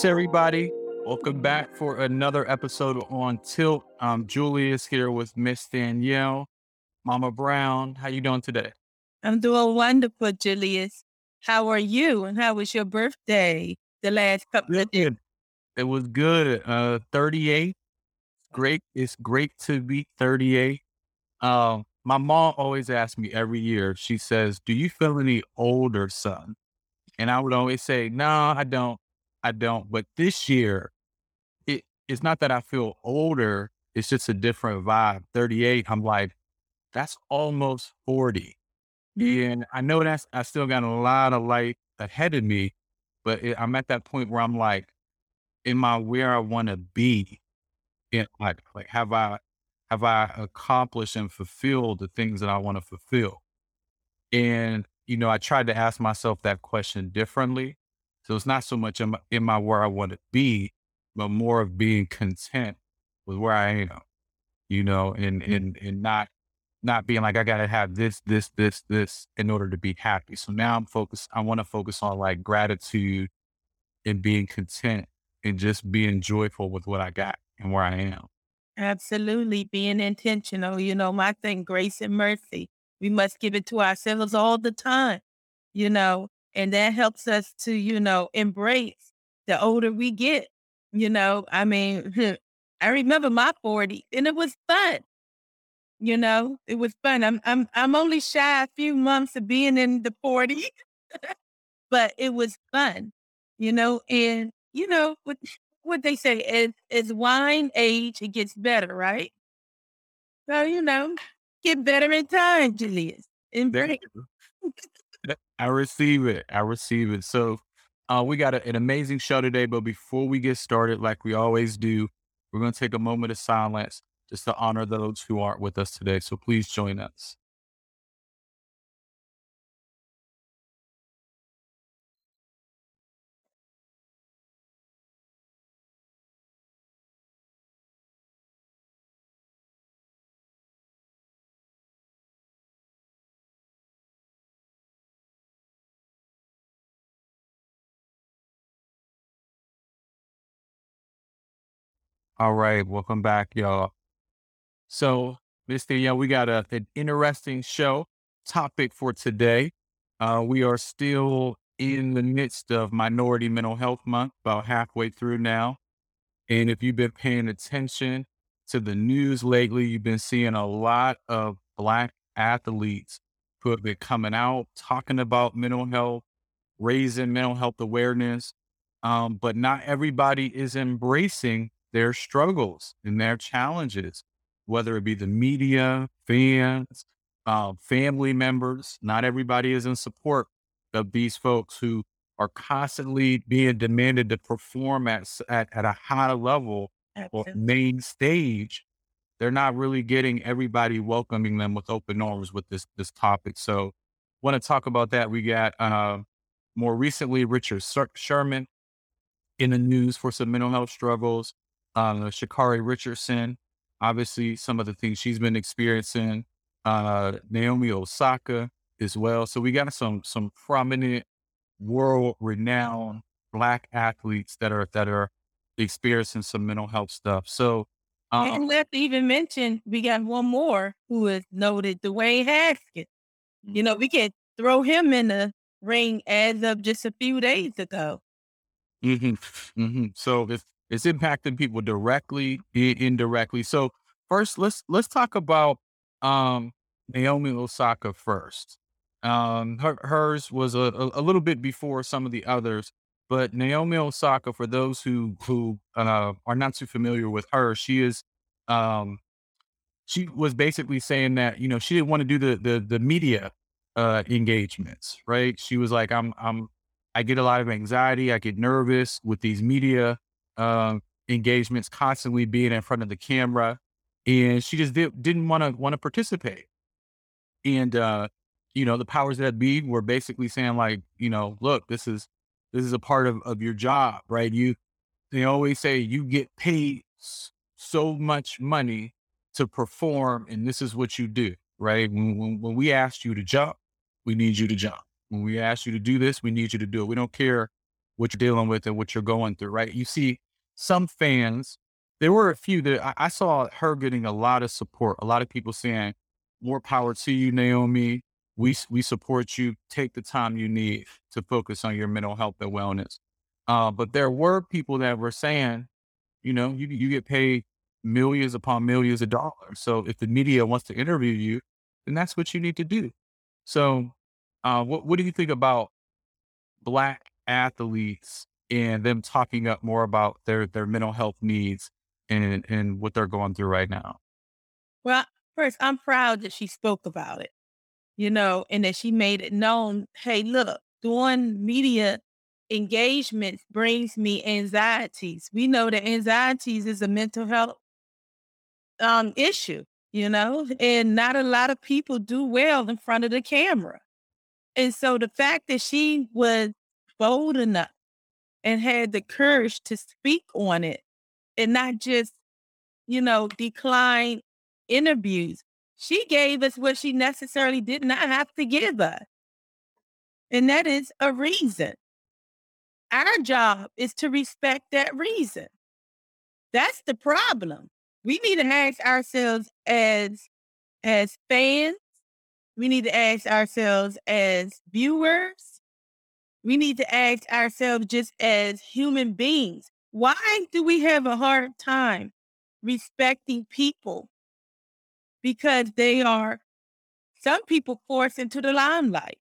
Peace, everybody. Welcome back for another episode on Tilt. I'm Julius here with Miss Danielle, Mama Brown. How you doing today? I'm doing wonderful, Julius. How are you? And how was your birthday the last couple of days? It was good. Uh, 38. Great. It's great to be 38. Um, my mom always asks me every year. She says, "Do you feel any older, son?" And I would always say, "No, I don't. I don't." But this year, it it's not that I feel older. It's just a different vibe. 38. I'm like, that's almost 40. Mm-hmm. And I know that's I still got a lot of light ahead of me, but it, I'm at that point where I'm like, am I where I want to be? In like, like have I have I accomplished and fulfilled the things that I want to fulfill? And you know, I tried to ask myself that question differently. So it's not so much am, I- am I where I want to be, but more of being content with where I am. You know, and mm-hmm. and and not not being like I gotta have this, this, this, this in order to be happy. So now I'm focused. I want to focus on like gratitude and being content and just being joyful with what I got and where I am. Absolutely. Being intentional. You know, my thing, grace and mercy. We must give it to ourselves all the time, you know, and that helps us to, you know, embrace the older we get. You know, I mean, I remember my 40 and it was fun. You know, it was fun. I'm I'm I'm only shy a few months of being in the 40, but it was fun, you know, and you know what what they say as as wine age, it gets better, right? So, you know, get better in time, Julius. Embrace. I receive it. I receive it. So, uh, we got a, an amazing show today. But before we get started, like we always do, we're going to take a moment of silence just to honor those who aren't with us today. So please join us. All right. Welcome back, y'all. So, Miss Danielle, we got a, an interesting show topic for today. Uh, we are still in the midst of Minority Mental Health Month, about halfway through now. And if you've been paying attention to the news lately, you've been seeing a lot of Black athletes who have been coming out talking about mental health, raising mental health awareness. Um, but not everybody is embracing their struggles and their challenges, whether it be the media, fans, uh, family members. Not everybody is in support of these folks who are constantly being demanded to perform at at, at a high level or main stage. They're not really getting everybody welcoming them with open arms with this this topic. So, want to talk about that. We got uh, more recently Richard Sher- Sherman in the news for some mental health struggles. Um, Sha'Carri Richardson, obviously, some of the things she's been experiencing. Uh, Naomi Osaka as well. So we got some some prominent, world renowned Black athletes that are that are experiencing some mental health stuff. So, um, And let's even mention we got one more who is noted, Dwayne Haskins. You know, we can throw him in the ring as of just a few days ago. hmm hmm So it's it's impacting people directly, indirectly. So first, let's let's talk about um, Naomi Osaka first. Um, her, hers was a, a, a little bit before some of the others, but Naomi Osaka, for those who who uh, are not too familiar with her, she is um, she was basically saying that you know she didn't want to do the the the media uh engagements, right? She was like, I'm I'm I get a lot of anxiety, I get nervous with these media um engagements constantly being in front of the camera. And she just did, didn't want to want to participate. And uh, you know, the powers that be were basically saying, like, you know, look, this is this is a part of, of your job, right? You they always say you get paid so much money to perform, and this is what you do, right? When, when, when we asked you to jump, we need you to jump. When we ask you to do this, we need you to do it. We don't care what you're dealing with and what you're going through, right? You see some fans, there were a few that I, I saw her getting a lot of support, a lot of people saying, more power to you, Naomi. We, we support you. Take the time you need to focus on your mental health and wellness. Uh, but there were people that were saying, you know, you, you get paid millions upon millions of dollars. So if the media wants to interview you, then that's what you need to do. So, uh, what what do you think about black athletes and them talking up more about their their mental health needs and and what they're going through right now? Well, first, I'm proud that she spoke about it, you know, and that she made it known. Hey, look, doing media engagements brings me anxieties. We know that anxieties is a mental health um issue, you know, and not a lot of people do well in front of the camera. And so the fact that she was bold enough and had the courage to speak on it and not just, you know, decline interviews. She gave us what she necessarily did not have to give us. And that is a reason. Our job is to respect that reason. That's the problem. We need to ask ourselves as as fans, we need to ask ourselves as viewers, we need to ask ourselves just as human beings why do we have a hard time respecting people? Because they are, some people forced into the limelight.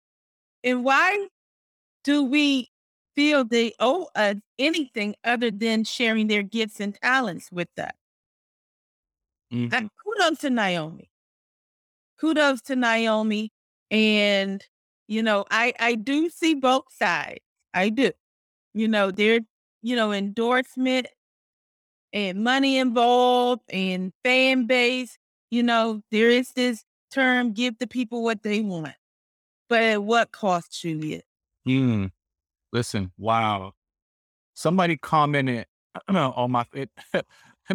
And why do we feel they owe us anything other than sharing their gifts and talents with us? Mm-hmm. kudos to Naomi. Kudos to Naomi. And you know, I I do see both sides. I do. You know, there, you know, endorsement and money involved and fan base. You know, there is this term, give the people what they want. But at what cost, Julius? Hmm. Listen, wow. Somebody commented on my. It, let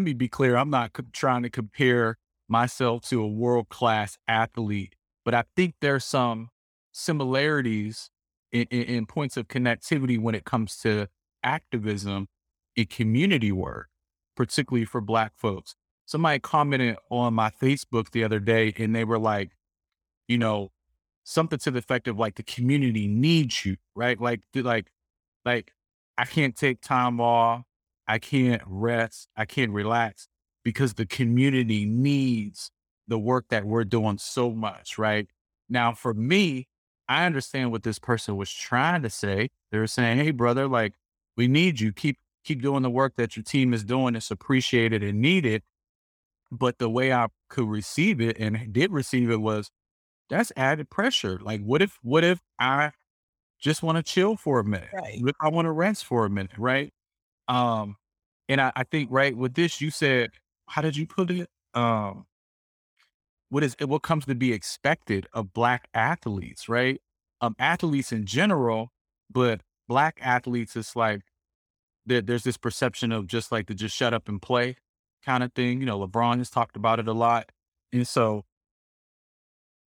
me be clear. I'm not co- trying to compare myself to a world class athlete, but I think there's some similarities in, in, in points of connectivity when it comes to activism in community work, particularly for Black folks. Somebody commented on my Facebook the other day and they were like, you know, something to the effect of like the community needs you, right? Like, like, like I can't take time off. I can't rest. I can't relax because the community needs the work that we're doing so much, right? Now, for me, I understand what this person was trying to say. They were saying, "Hey, brother, like we need you. Keep keep doing the work that your team is doing. It's appreciated and needed." But the way I could receive it and did receive it was that's added pressure. Like, what if what if I just want to chill for a minute? Right. I want to rest for a minute, right? Um, and I, I think right with this, you said, how did you put it? Um, what is what comes to be expected of black athletes, right? Um, athletes in general, but black athletes, it's like there, there's this perception of just like to just shut up and play kind of thing. You know, LeBron has talked about it a lot, and so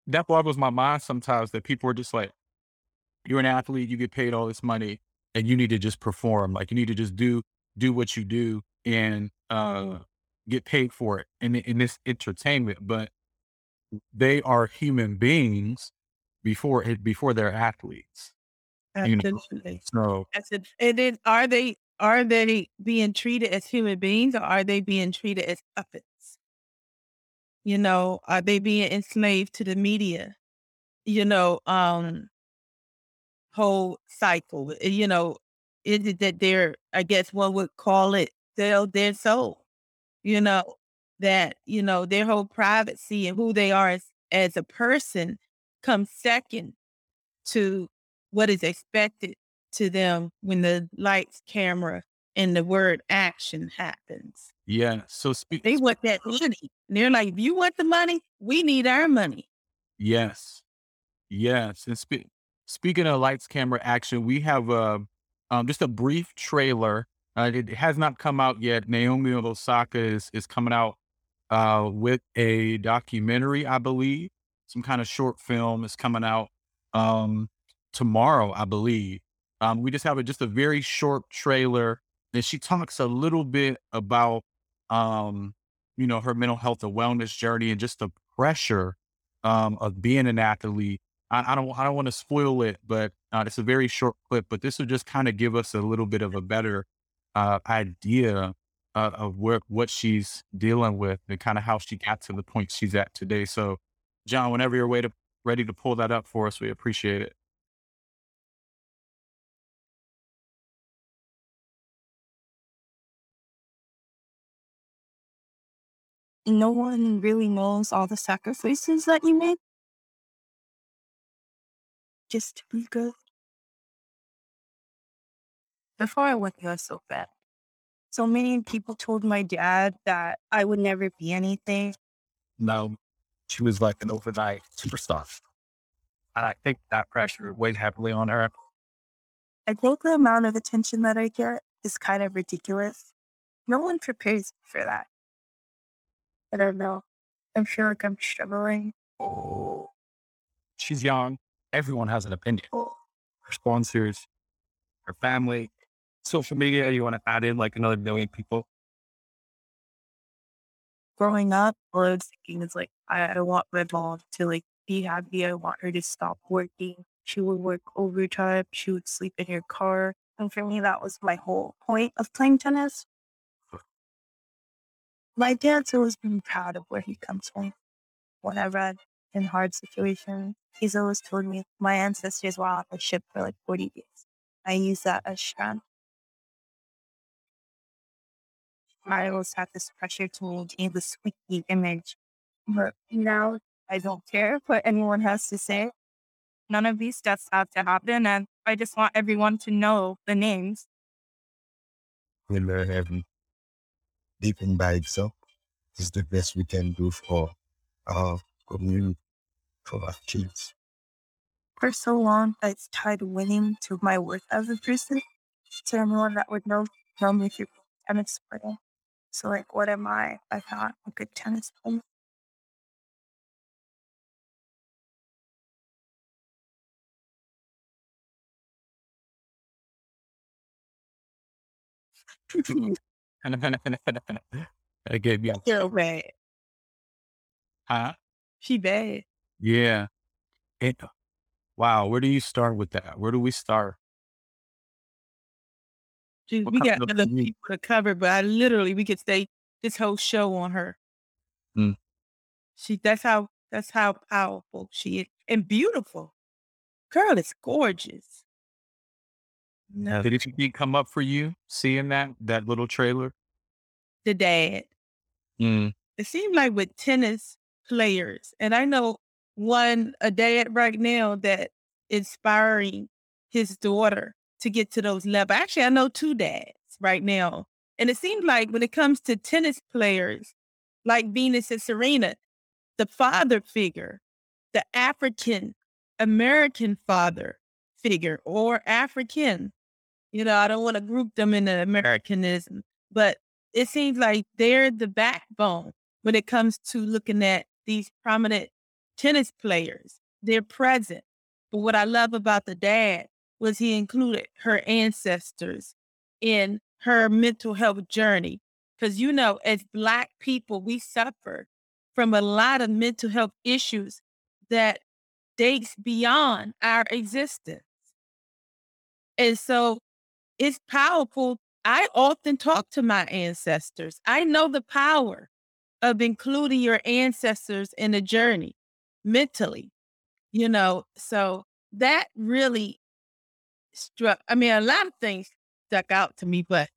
that boggles my mind sometimes that people are just like, you're an athlete, you get paid all this money, and you need to just perform. Like you need to just do do what you do and uh, get paid for it in in this entertainment. But they are human beings before it before they're athletes. You know? Absolutely. So. And then are they are they being treated as human beings or are they being treated as puppets? You know, are they being enslaved to the media? You know, um, whole cycle. Uh, You know, is it that they're, I guess one would call it sell their soul? You know, that, you know, their whole privacy and who they are as, as a person comes second to what is expected to them when the lights, camera, and the word action happens. Yeah. So speak. They want that money. And they're like, if you want the money, we need our money. Yes. Yes. And spe- speaking of lights, camera, action, we have uh, um, just a brief trailer. Uh, it has not come out yet. Naomi Osaka is is coming out uh, with a documentary, I believe. Some kind of short film is coming out um, tomorrow, I believe. Um, we just have a, just a very short trailer. And she talks a little bit about, um, you know, her mental health and wellness journey and just the pressure um, of being an athlete. I, I don't, I don't want to spoil it, but uh, it's a very short clip. But this will just kind of give us a little bit of a better uh, idea uh, of what what she's dealing with and kind of how she got to the point she's at today. So, John, whenever you're ready to, ready to pull that up for us, we appreciate it. no one really knows all the sacrifices that you made just to be good. Before I went there so bad. So many people told my dad that I would never be anything. No, she was like an overnight superstar. And I think that pressure weighed heavily on her. I think the amount of attention that I get is kind of ridiculous. No one prepares me for that. I don't know. I feel like I'm struggling. Oh, she's young. Everyone has an opinion. Oh. Her sponsors, her family, social media. You want to add in like another million people. Growing up, all I was thinking is like, I, I want my mom to like be happy. I want her to stop working. She would work overtime. She would sleep in her car. And for me, that was my whole point of playing tennis. My dad's always been proud of where he comes from. Whenever I'm in hard situations, he's always told me my ancestors were on the ship for like 40 days. I use that as strength. I always had this pressure to maintain the squeaky image. But now I don't care what anyone has to say. None of these deaths have to happen, and I just want everyone to know the names. we'll heaven living by itself is the best we can do for our community, for our kids. For so long, I tied winning to my worth as a person. To anyone that would know, know me through tennis playing. So, like, what am I? I'm not a good tennis player. I gave you, So bad. huh? She bad. Yeah. It, wow. Where do you start with that? Where do we start? What we got other people to cover, but I literally we could stay this whole show on her. Mm. She that's how that's how powerful she is and beautiful. Girl is gorgeous. No, Did it come up for you seeing that that little trailer? the dad. Mm. It seems like with tennis players, and I know one a dad right now that inspiring his daughter to get to those levels. Actually, I know two dads right now. And it seems like when it comes to tennis players like Venus and Serena, the father figure, the African American father figure or African, you know, I don't want to group them in Americanism, but it seems like they're the backbone when it comes to looking at these prominent tennis players. They're present. But what I love about the dad was he included her ancestors in her mental health journey. Because, you know, as Black people, we suffer from a lot of mental health issues that dates beyond our existence. And so it's powerful. I often talk to my ancestors. I know the power of including your ancestors in the journey mentally, you know. So that really struck, I mean, a lot of things stuck out to me, but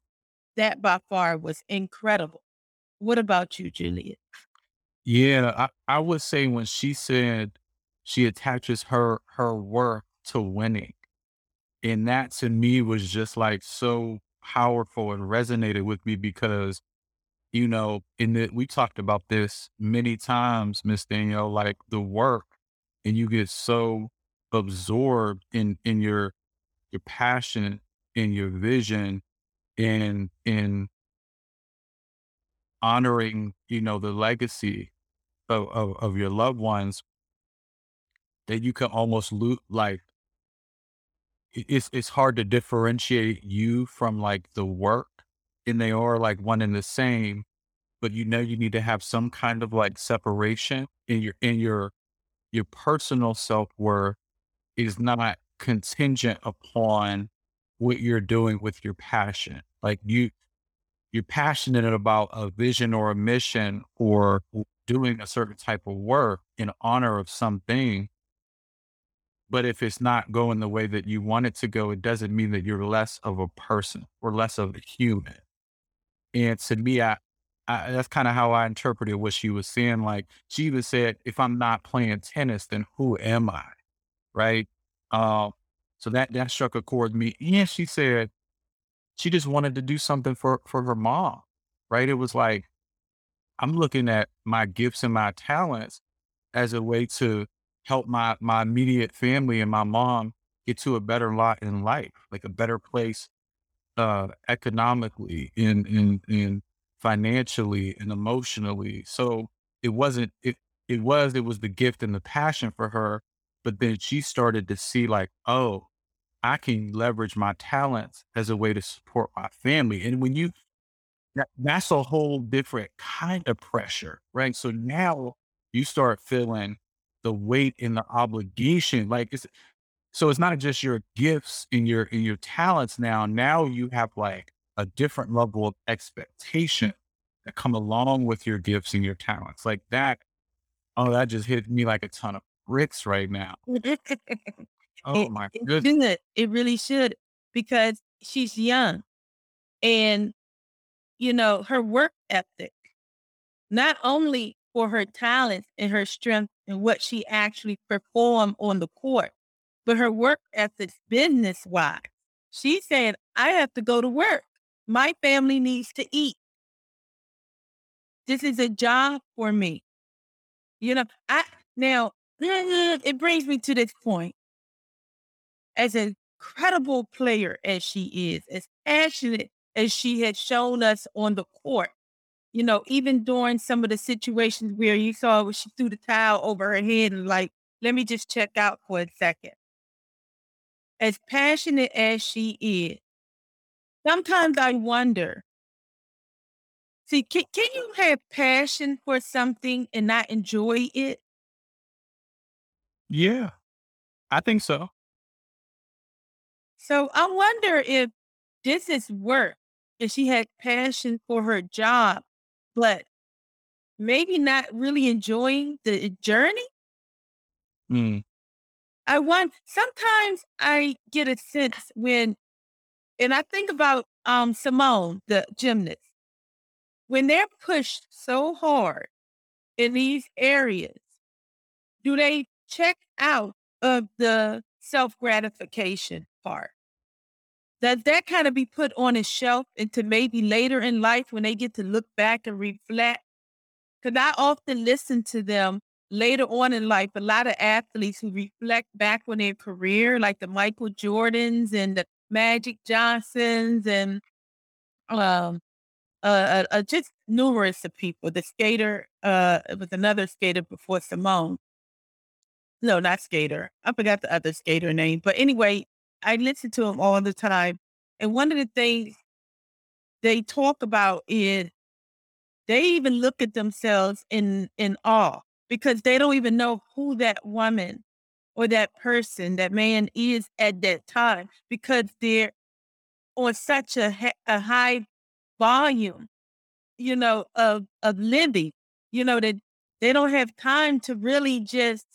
that by far was incredible. What about you, Julius? Yeah, I, I would say when she said she attaches her her work to winning, and that to me was just like so powerful and resonated with me because you know, in the we talked about this many times, Miss Danielle, like the work, and you get so absorbed in in your your passion, in your vision, in in honoring, you know, the legacy of of, of your loved ones that you can almost lose like it's it's hard to differentiate you from like the work and they are like one and the same but you know you need to have some kind of like separation in your in your your personal self-worth is not contingent upon what you're doing with your passion like you you're passionate about a vision or a mission or doing a certain type of work in honor of something but if it's not going the way that you want it to go, it doesn't mean that you're less of a person or less of a human. And to me, I, I that's kind of how I interpreted what she was saying. Like she even said, if I'm not playing tennis, then who am I? Right. Um, so that that struck a chord with me. And she said she just wanted to do something for for her mom. Right. It was like I'm looking at my gifts and my talents as a way to help my my immediate family and my mom get to a better lot in life, like a better place uh economically and in in financially and emotionally. So it wasn't it it was it was the gift and the passion for her, but then she started to see like, oh, I can leverage my talents as a way to support my family. And when you that, that's a whole different kind of pressure, right? So now you start feeling the weight and the obligation. Like it's so it's not just your gifts and your and your talents now. Now you have like a different level of expectation that come along with your gifts and your talents. Like that, oh, that just hit me like a ton of bricks right now. Oh It, my goodness. should. It really should because she's young and, you know, her work ethic, not only for her talents and her strength and what she actually performed on the court, but her work ethic business wise. She said, I have to go to work. My family needs to eat. This is a job for me. You know, I now it brings me to this point. As incredible player as she is, as passionate as she had shown us on the court, you know, even during some of the situations where you saw where she threw the towel over her head and like, let me just check out for a second. As passionate as she is, sometimes I wonder, see, can, can you have passion for something and not enjoy it? Yeah, I think so. So I wonder if this is work, if she had passion for her job, but maybe not really enjoying the journey. Mm, I want sometimes I get a sense when and I think about um Simone, the gymnast, when they're pushed so hard in these areas, do they check out of the self gratification part? Does that kind of be put on a shelf into maybe later in life when they get to look back and reflect? Because I often listen to them later on in life, a lot of athletes who reflect back on their career, like the Michael Jordans and the Magic Johnsons and um uh, uh, uh just numerous of people. The skater, uh was another skater before Simone. No, not skater. I forgot the other skater name. But anyway, I listen to him all the time. And one of the things they talk about is they even look at themselves in in awe because they don't even know who that woman or that person, that man is at that time because they're on such a, a high volume, you know, of of living, you know, that they don't have time to really just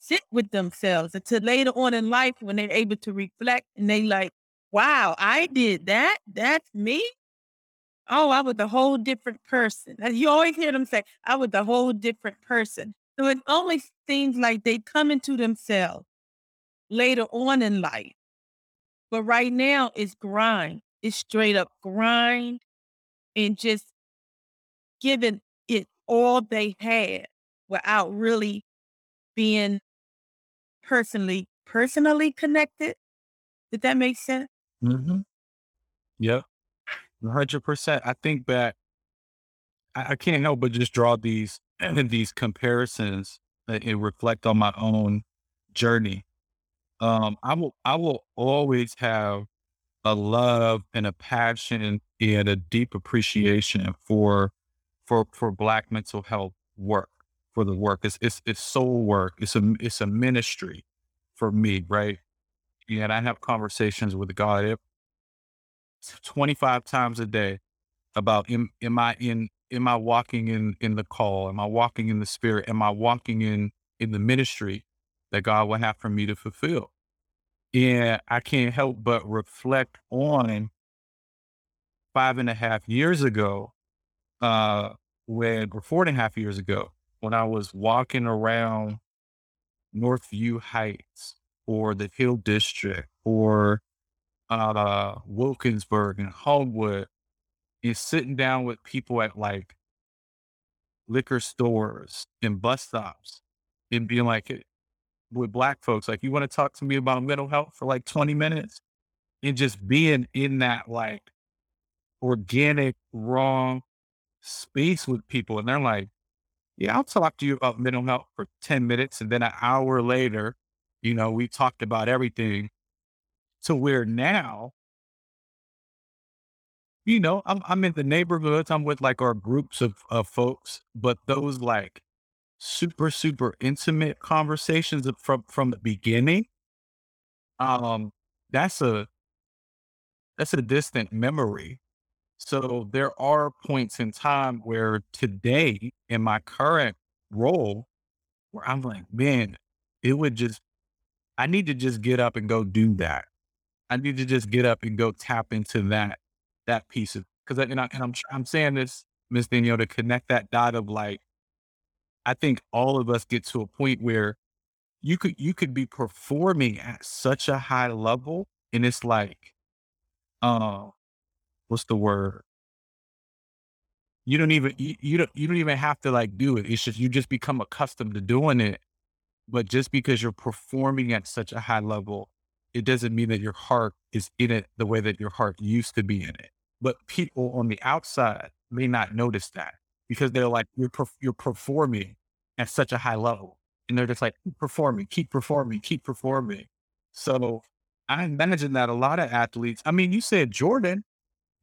sit with themselves until later on in life when they're able to reflect and they like, wow, I did that. That's me. Oh, I was a whole different person. You always hear them say, I was a whole different person. So it always seems like they come into themselves later on in life. But right now it's grind. It's straight up grind and just giving it all they had without really being personally personally connected. Did that make sense? Mm-hmm. Yep. 100%. I think that I, I can't help but just draw these these comparisons uh, and reflect on my own journey. Um, I will I will always have a love and a passion and a deep appreciation for for for Black mental health work for the work. It's it's it's soul work. It's a it's a ministry for me, right? And I have conversations with God ev- 25 times a day about am, am I in am I walking in in the call? Am I walking in the spirit? Am I walking in in the ministry that God will have for me to fulfill? And I can't help but reflect on five and a half years ago, uh, when or four and a half years ago, when I was walking around Northview Heights or the Hill District or uh, Wilkinsburg and Homewood and sitting down with people at like liquor stores and bus stops and being like, with black folks, like, you want to talk to me about mental health for like 20 minutes and just being in that like organic, raw space with people. And they're like, yeah, I'll talk to you about mental health for 10 minutes. And then an hour later, you know, we talked about everything to where now, you know, I'm, I'm in the neighborhoods, I'm with like our groups of, of folks, but those like super, super intimate conversations from, from the beginning, um, that's a, that's a distant memory. So there are points in time where today in my current role, where I'm like, man, it would just, I need to just get up and go do that. I need to just get up and go tap into that, that piece of, cause I, and, I, and I'm, I'm saying this, Miss Danielle, to connect that dot of like, I think all of us get to a point where you could, you could be performing at such a high level and it's like, uh, what's the word? You don't even you, you don't you don't even have to like do it. It's just you just become accustomed to doing it. But just because you're performing at such a high level, it doesn't mean that your heart is in it the way that your heart used to be in it. But people on the outside may not notice that because they're like you're perf- you're performing at such a high level, and they're just like performing, keep performing, keep performing. So I imagine that a lot of athletes. I mean, you said Jordan.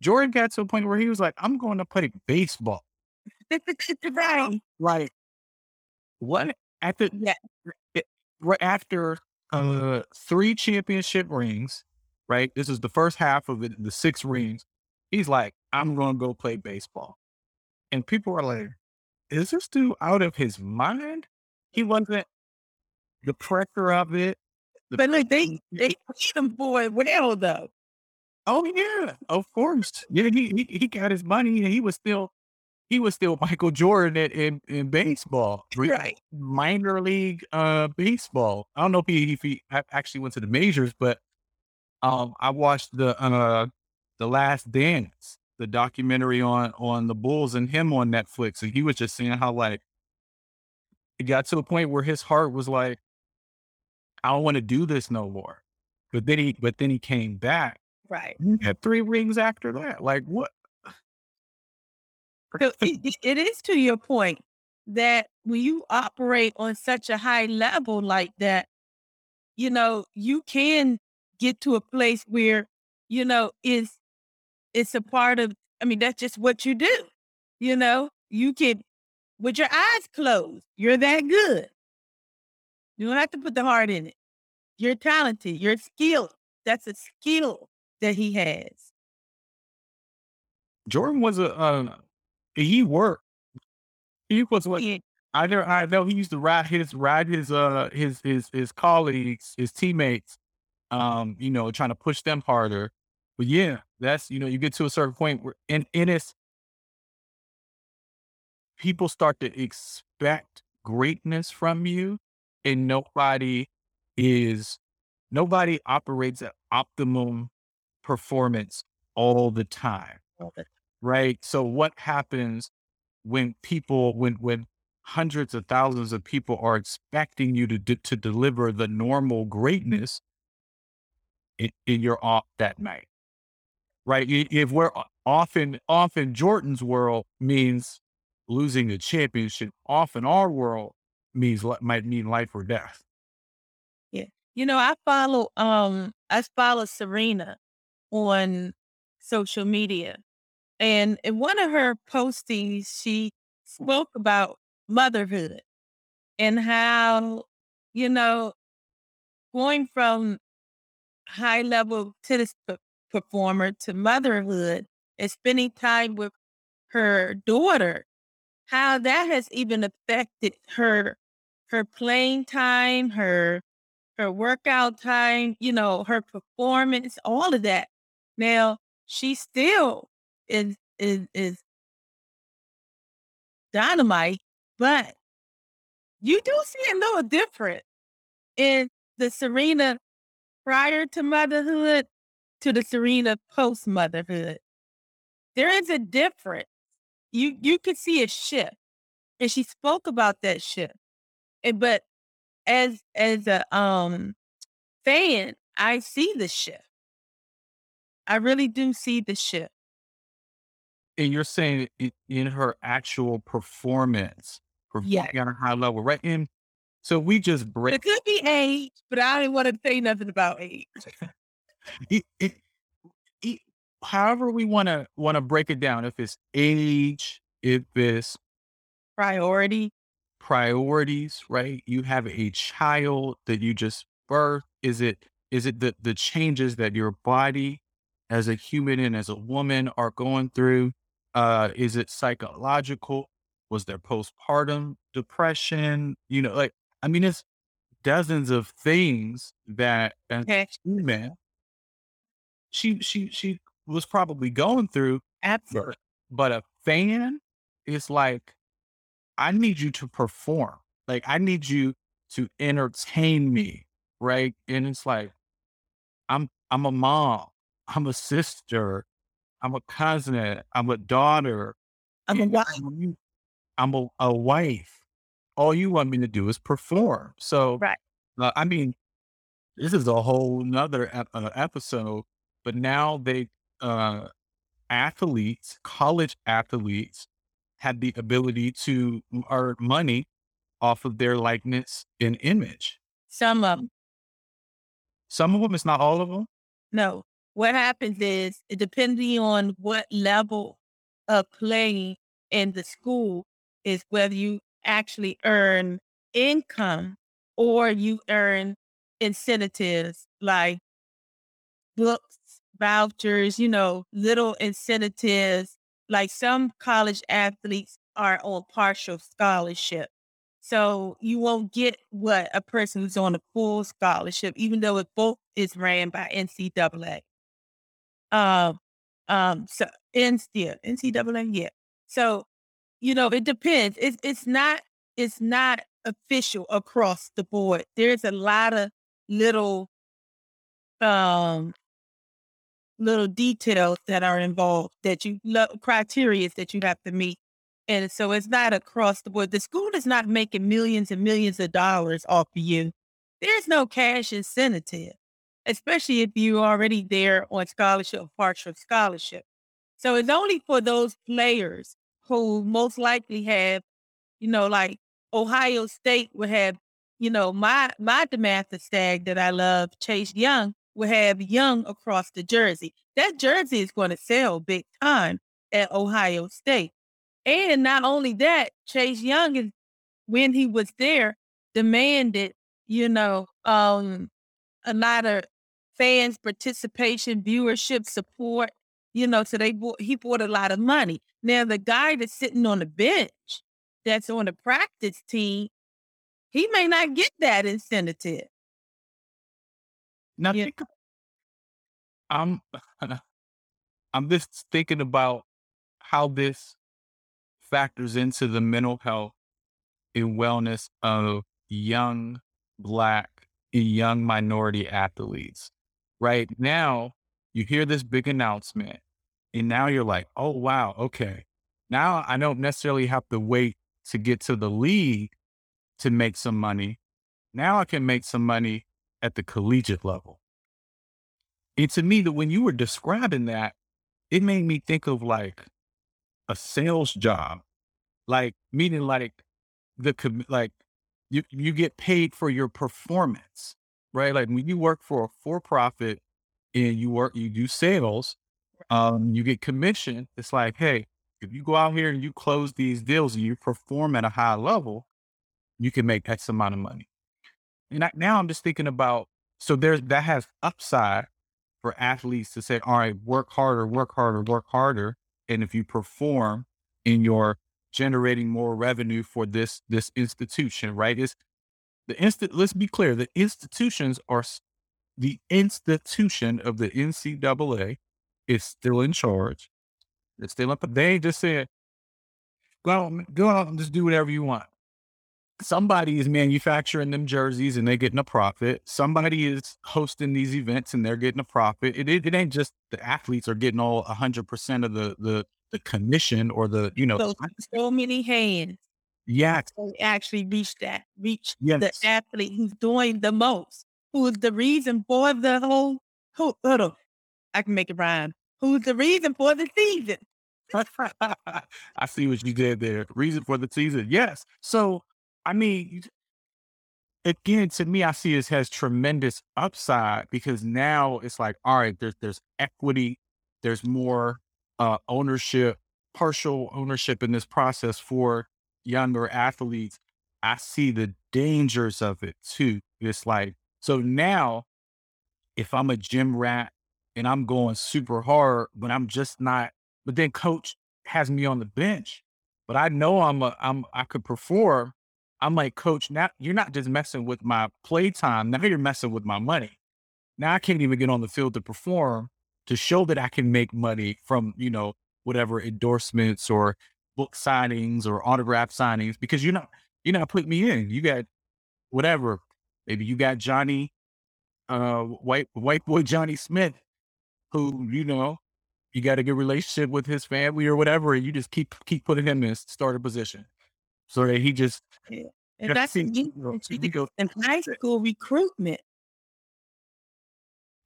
Jordan got to a point where he was like, I'm going to play baseball. right. Like, what? After, Yeah. it- right after uh, three championship rings, right? This is the first half of it, the six rings. He's like, I'm going to go play baseball. And people are like, is this dude out of his mind? He wasn't the pressure of it. But look, they they paid him for it well though. Oh yeah, of course. Yeah, he, he he got his money and he was still he was still Michael Jordan in in, in baseball, Right. minor league uh baseball. I don't know if he if he actually went to the majors, but um I watched the uh the Last Dance, the documentary on on the Bulls and him on Netflix, and he was just saying how like it got to a point where his heart was like, I don't want to do this no more. But then he but then he came back Right. he had three rings after that. Like what? So it, it- it is to your point that when you operate on such a high level like that, you know, you can get to a place where, you know, is it's a part of I mean, that's just what you do. You know, you can with your eyes closed, you're that good. You don't have to put the heart in it. You're talented, you're skilled. That's a skill that he has. Jordan was a uh, he worked. He was what Yeah. I know. I know he used to ride his ride his uh his his his colleagues, his teammates. Um, you know, trying to push them harder. but yeah, that's you know, you get to a certain point where and, and it's people start to expect greatness from you and nobody is nobody operates at optimum performance all the time right? So what happens when people when when hundreds of thousands of people are expecting you to to deliver the normal greatness and, and you're off that night right? If we're often often jordan's world means losing a championship often our world means might mean life or death. Yeah. You know i follow um i follow serena on social media and in one of her postings she spoke about motherhood and how, you know, going from high level tennis performer to motherhood and spending time with her daughter, how that has even affected her her playing time, her her workout time, you know, her performance, all of that. Now she still is is is dynamite, but you do see a little different in the Serena prior to motherhood to the Serena post motherhood. There is a difference. You you could see a shift. And she spoke about that shift. And but as as a um fan, I see the shift. I really do see the shift. And you're saying in her actual performance, Yeah. performing on a high level, right? And so we just break It could be age, but I didn't want to say nothing about age. it, it, it, however we want to want to break it down. If it's age, if it's Priority. priorities, right? You have a child that you just birth. Is it is it the the changes that your body as a human and as a woman are going through? Uh, is it psychological? Was there postpartum depression? You know, like I mean, it's dozens of things that as a Okay. human she she she was probably going through. Absolutely. But but a fan is like, I need you to perform. Like I need you to entertain me, right? And it's like, I'm I'm a mom, I'm a sister, I'm a cousin, I'm a daughter, I'm a wife. I'm a, a wife. All you want me to do is perform. So, Right. uh, I mean, this is a whole nother ep- uh, episode. But now they, uh, athletes, college athletes, have the ability to earn money off of their likeness and image. Some of them. Some of them, it's not all of them. No. What happens is, it depending on what level of playing in the school, is whether you actually earn income or you earn incentives like books, vouchers, you know, little incentives. Like some college athletes are on partial scholarship. So you won't get what a person who's on a full scholarship, even though it both is ran by NCAA. Um, um, so N yeah, NCAA, yeah. So, you know, it depends. It's it's not it's not official across the board. There's a lot of little um little details that are involved that you love criteria that you have to meet. And so it's not across the board. The school is not making millions and millions of dollars off of you. There's no cash incentive, especially if you're already there on scholarship or partial scholarship. So it's only for those players who most likely have, you know, like Ohio State would have, you know, my my DeMatha Stag that I love, Chase Young, would have Young across the jersey. That jersey is going to sell big time at Ohio State. And not only that, Chase Young is when he was there demanded, you know, um, a lot of fans participation, viewership, support. You know, so they bought, he bought a lot of money. Now the guy that's sitting on the bench, that's on the practice team, he may not get that incentive. Now Yeah. think, I'm I'm just thinking about how this factors into the mental health and wellness of young black and young minority athletes. Right now, you hear this big announcement, and now you're like, oh wow, okay. Now I don't necessarily have to wait to get to the league to make some money. Now I can make some money at the collegiate level. And to me, that when you were describing that, it made me think of like a sales job, like meaning like the like you you get paid for your performance, right? Like when you work for a for profit and you work you do sales, um, you get commission. It's like, hey, if you go out here and you close these deals and you perform at a high level, you can make X amount of money. And I, now I'm just thinking about so there's that has upside for athletes to say, all right, work harder, work harder, work harder. And if you perform in your generating more revenue for this this institution, right? Is the instant let's be clear, the institutions are the institution of the NCAA is still in charge. It's still up. They ain't just saying, go out, go out and just do whatever you want somebody is manufacturing them jerseys and they're getting a profit. Somebody is hosting these events and they're getting a profit. It, it, it ain't just the athletes are getting all hundred percent of the, the, the commission or the, you know, So, so many hands yeah, to actually reach that, reach yes. the athlete who's doing the most, who is the reason for the whole, who, hold on, I can make it rhyme. Who's the reason for the season? I see what you did there. Reason for the season. Yes. So, I mean, again, to me, I see this has tremendous upside because now it's like, all right, there's there's equity, there's more uh, ownership, partial ownership in this process for younger athletes. I see the dangers of it too. It's like so now, if I'm a gym rat and I'm going super hard, but I'm just not, but then coach has me on the bench, but I know I'm a I'm I could perform I'm like, coach, now you're not just messing with my play time. Now you're messing with my money. Now I can't even get on the field to perform to show that I can make money from, you know, whatever endorsements or book signings or autograph signings because you're not, you're not putting me in. You got whatever. Maybe you got Johnny, uh, white, white boy Johnny Smith, who, you know, you got a good relationship with his family or whatever. And you just keep, keep putting him in starter position. So that he just Yeah. And that's see, you you know, you he did goes, in high school recruitment,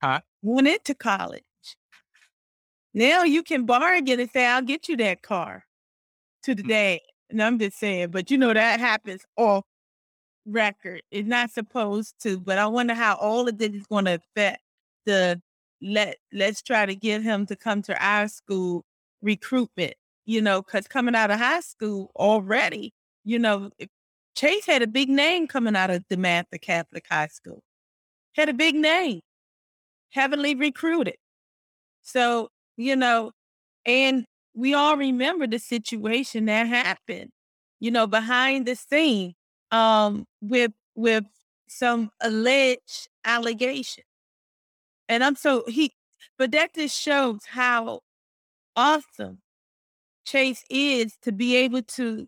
huh? went into college. Now you can bargain and say, I'll get you that car to the day. And I'm just saying, but you know that happens off record. It's not supposed to, but I wonder how all of this is going to affect the let let's try to get him to come to our school recruitment, you know, because coming out of high school already, you know, Chase had a big name coming out of the DeMatha Catholic High School. Had a big name, heavily recruited. So, you know, and we all remember the situation that happened, you know, behind the scene, um, with with some alleged allegation. And I'm so he but that just shows how awesome Chase is to be able to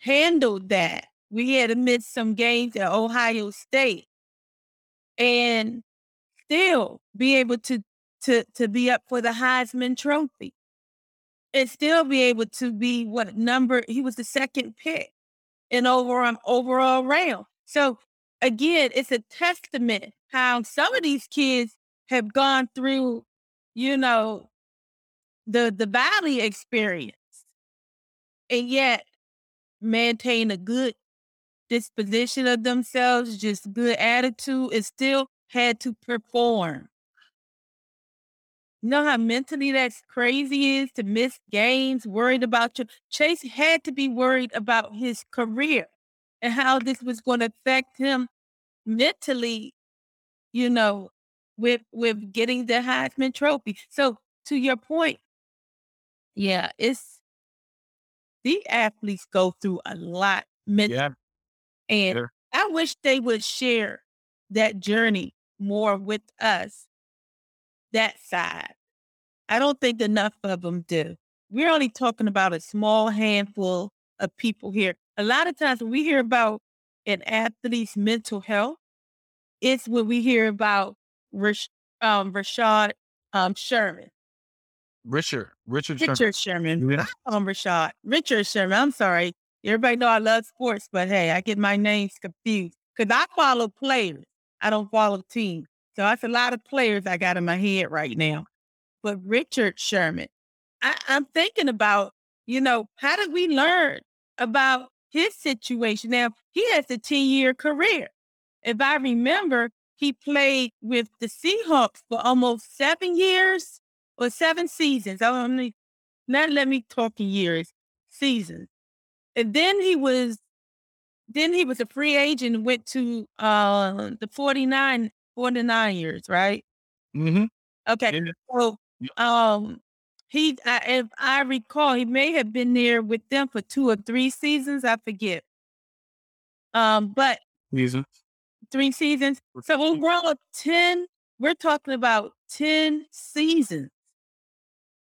handle that. We had to miss some games at Ohio State and still be able to to to be up for the Heisman Trophy and still be able to be what number he was the second pick in overall overall round. So again, it's a testament how some of these kids have gone through, you know, the the valley experience and yet maintain a good disposition of themselves, just good attitude, and still had to perform. You know how mentally that's crazy is to miss games, worried about your Chase had to be worried about his career and how this was going to affect him mentally, you know, with with getting the Heisman Trophy. So to your point, yeah, it's the athletes go through a lot mentally. Yeah. And Sure. I wish they would share that journey more with us that side. I don't think enough of them do. We're only talking about a small handful of people here. A lot of times when we hear about an athlete's mental health, it's when we hear about Rash, um, Rashad um, Sherman. Richard, Richard, Sherman. Richard Sherman. Yeah. Um, Rashad. Richard Sherman. I'm sorry. Everybody know I love sports, but hey, I get my names confused because I follow players. I don't follow teams. So that's a lot of players I got in my head right now. But Richard Sherman, I, I'm thinking about, you know, how did we learn about his situation? Now, he has a 10 year career. If I remember, he played with the Seahawks for almost seven years or seven seasons. I mean, not let me talk in years, seasons. And then he was then he was a free agent went to uh the 49 49ers, right? Mm-hmm. Okay. Yeah. So um he I, if I recall, he may have been there with them for two or three seasons, I forget. Um, but Season. three seasons. So overall, 10, we're talking about 10 seasons.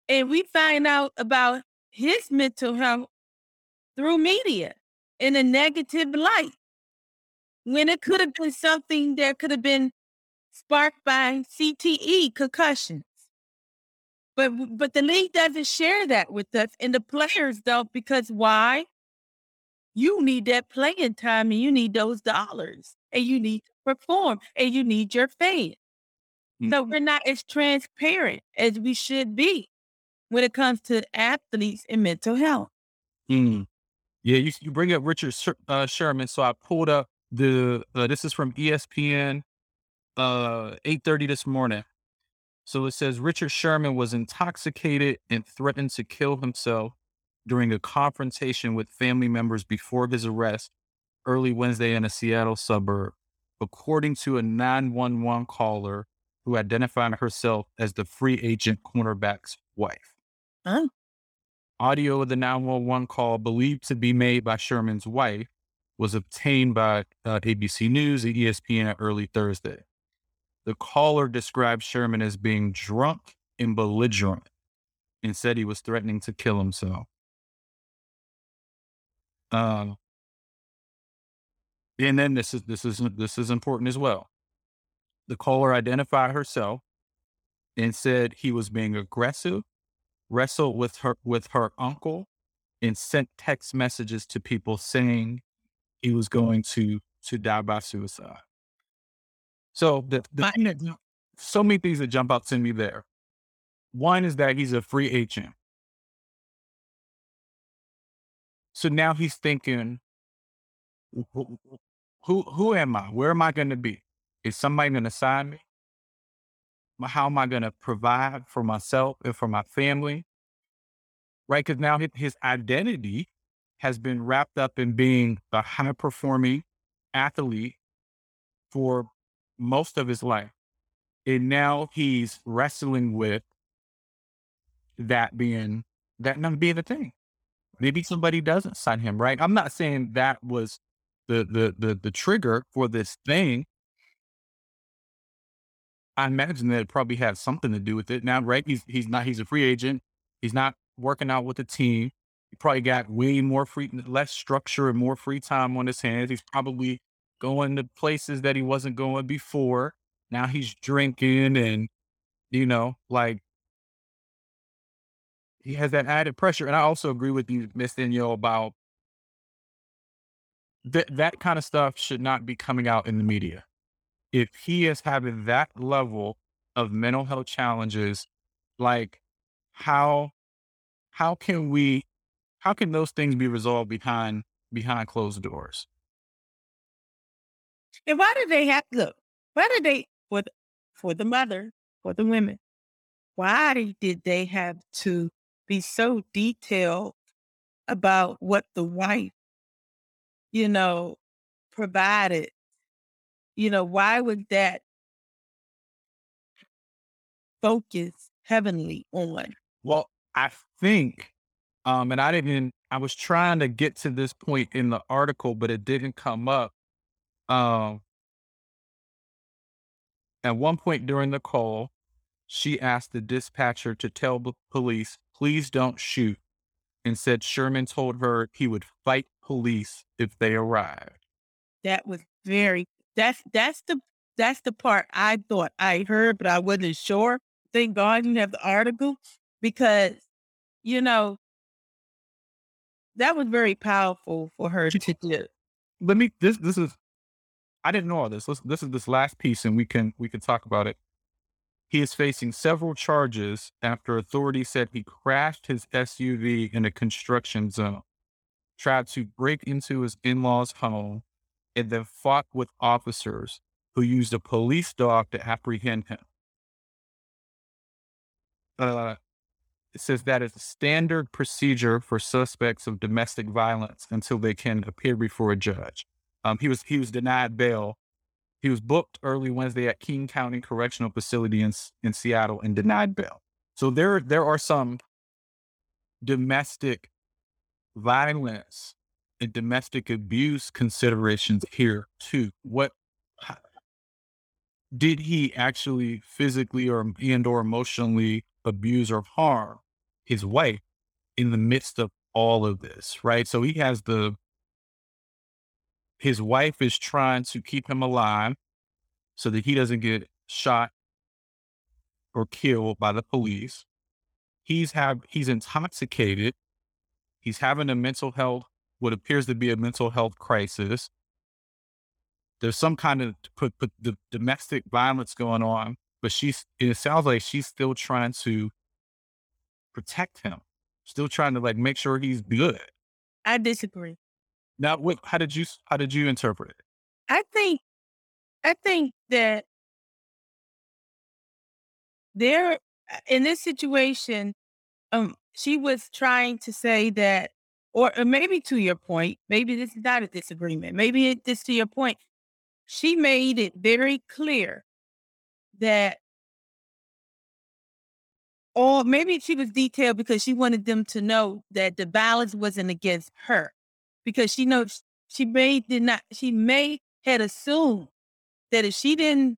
And we find out about his mental health through media in a negative light. When it could have been something that could have been sparked by CTE concussions. But but the league doesn't share that with us, and the players don't because why? You need that playing time, and you need those dollars, and you need to perform, and you need your fans. Mm. So we're not as transparent as we should be when it comes to athletes and mental health. Mm. Yeah, you you bring up Richard Sher- uh, Sherman. So I pulled up the uh, this is from ESPN, uh, eight thirty this morning. So it says Richard Sherman was intoxicated and threatened to kill himself during a confrontation with family members before his arrest early Wednesday in a Seattle suburb, according to a 911 caller who identified herself as the free agent cornerback's wife. Huh? Audio of the 911 call, believed to be made by Sherman's wife, was obtained by uh, ABC News and ESPN early Thursday. The caller described Sherman as being drunk and belligerent and said he was threatening to kill himself. Um, and then this is this is this is important as well. The caller identified herself and said he was being aggressive, wrestled with her with her uncle, and sent text messages to people saying he was going to to die by suicide. So the, the so many things that jump out to me there. One is that he's a free agent. So now he's thinking, who who, who am I? Where am I going to be? Is somebody going to sign me? How am I going to provide for myself and for my family? Right? Because now his, his identity has been wrapped up in being a high performing athlete for most of his life. And now he's wrestling with that being that not being the thing. Maybe somebody doesn't sign him, right? I'm not saying that was the the the the trigger for this thing. I imagine that it probably had something to do with it. Now, right? He's he's not he's a free agent. He's not working out with the team. He probably got way more free, less structure and more free time on his hands. He's probably going to places that he wasn't going before. Now he's drinking and you know, like he has that added pressure. And I also agree with you, Miss Danielle, about that that kind of stuff should not be coming out in the media. If he is having that level of mental health challenges, like how how can we how can those things be resolved behind behind closed doors? And why did they have look? Why did they for the, for the mother for the women? Why did they have to be so detailed about what the wife, you know, provided? You know, why would that focus heavenly on? Well, I think, um, and I didn't. I was trying to get to this point in the article, but it didn't come up. Um, at one point during the call, she asked the dispatcher to tell the police, please don't shoot, and said Sherman told her he would fight police if they arrived. That was very that's that's the that's the part I thought I heard, but I wasn't sure. Thank God you have the article because, you know, that was very powerful for her to do. Let me this this is I didn't know all this. This is this last piece and we can we can talk about it. He is facing several charges after authorities said he crashed his SUV in a construction zone, tried to break into his in-laws' home, and then fought with officers who used a police dog to apprehend him. Uh, it says that is standard procedure for suspects of domestic violence until they can appear before a judge. Um, he was he was denied bail. He was booked early Wednesday at King County Correctional Facility in in Seattle and denied bail. So there there are some domestic violence and domestic abuse considerations here too. What did he actually physically or and or emotionally abuse or harm his wife in the midst of all of this, right? So he has the his wife is trying to keep him alive so that he doesn't get shot or killed by the police. He's have he's intoxicated. He's having a mental health what appears to be a mental health crisis. There's some kind of put, put the domestic violence going on, but she's it sounds like she's still trying to protect him, still trying to like make sure he's good. I disagree. Now, what? How did you how did you interpret it? I think I think that there in this situation, um, she was trying to say that, or, or maybe to your point, maybe this is not a disagreement. Maybe it, this to your point. She made it very clear that, or maybe she was detailed because she wanted them to know that the balance wasn't against her, because she knows she may did not. She may had assumed that if she didn't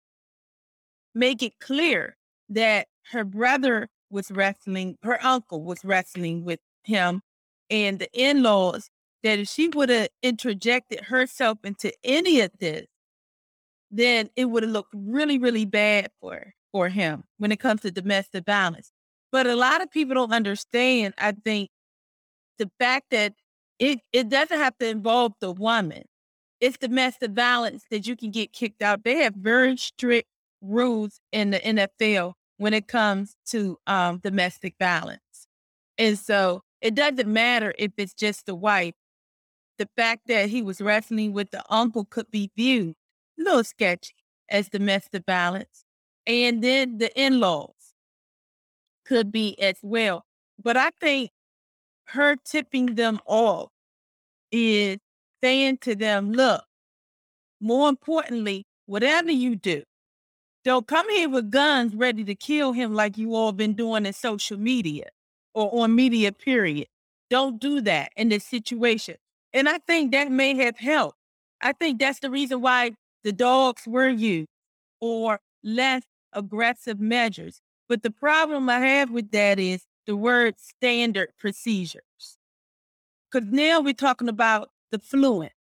make it clear that her brother was wrestling, her uncle was wrestling with him and the in laws, that if she would have interjected herself into any of this, then it would have looked really, really bad for, for him when it comes to domestic violence. But a lot of people don't understand, I think, the fact that it, it doesn't have to involve the woman. It's domestic violence that you can get kicked out. They have very strict rules in the NFL when it comes to um, domestic violence. And so it doesn't matter if it's just the wife. The fact that he was wrestling with the uncle could be viewed a little sketchy as domestic violence. And then the in laws could be as well. But I think her tipping them off is saying to them, look, more importantly, whatever you do, don't come here with guns ready to kill him like you all been doing in social media or on media, period. Don't do that in this situation. And I think that may have helped. I think that's the reason why the dogs were used or less aggressive measures. But the problem I have with that is the word standard procedures. Because now we're talking about the fluent.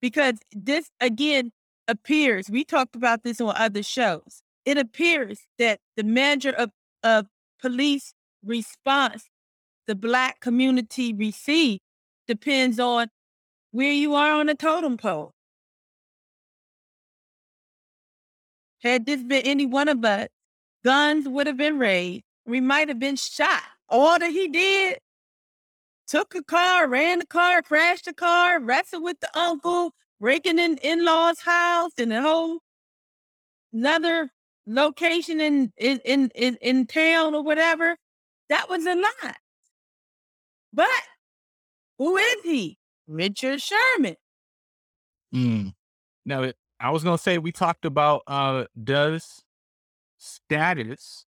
Because this, again, appears, we talked about this on other shows. It appears that the measure of, of police response the Black community receive depends on where you are on the totem pole. Had this been any one of us, guns would have been raised. We might have been shot. All that he did, took a car, ran the car, crashed the car, wrestled with the uncle, breaking in in-laws' house and a whole another location in in in in, in town or whatever. That was a lot. But who is he? Richard Sherman. Mm. Now, I was gonna say we talked about uh, does status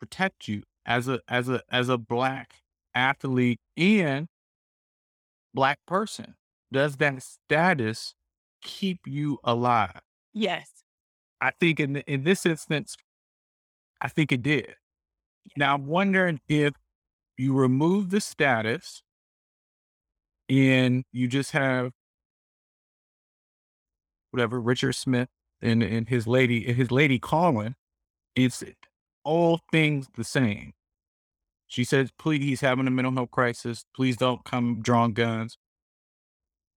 protect you as a as a as a black athlete and black person? Does that status keep you alive? Yes. I think in in this instance, I think it did. Now I'm wondering if you remove the status and you just have whatever Richard Smith and, and his lady and his lady Colin, it's all things the same. She says, please, he's having a mental health crisis. Please don't come drawing guns.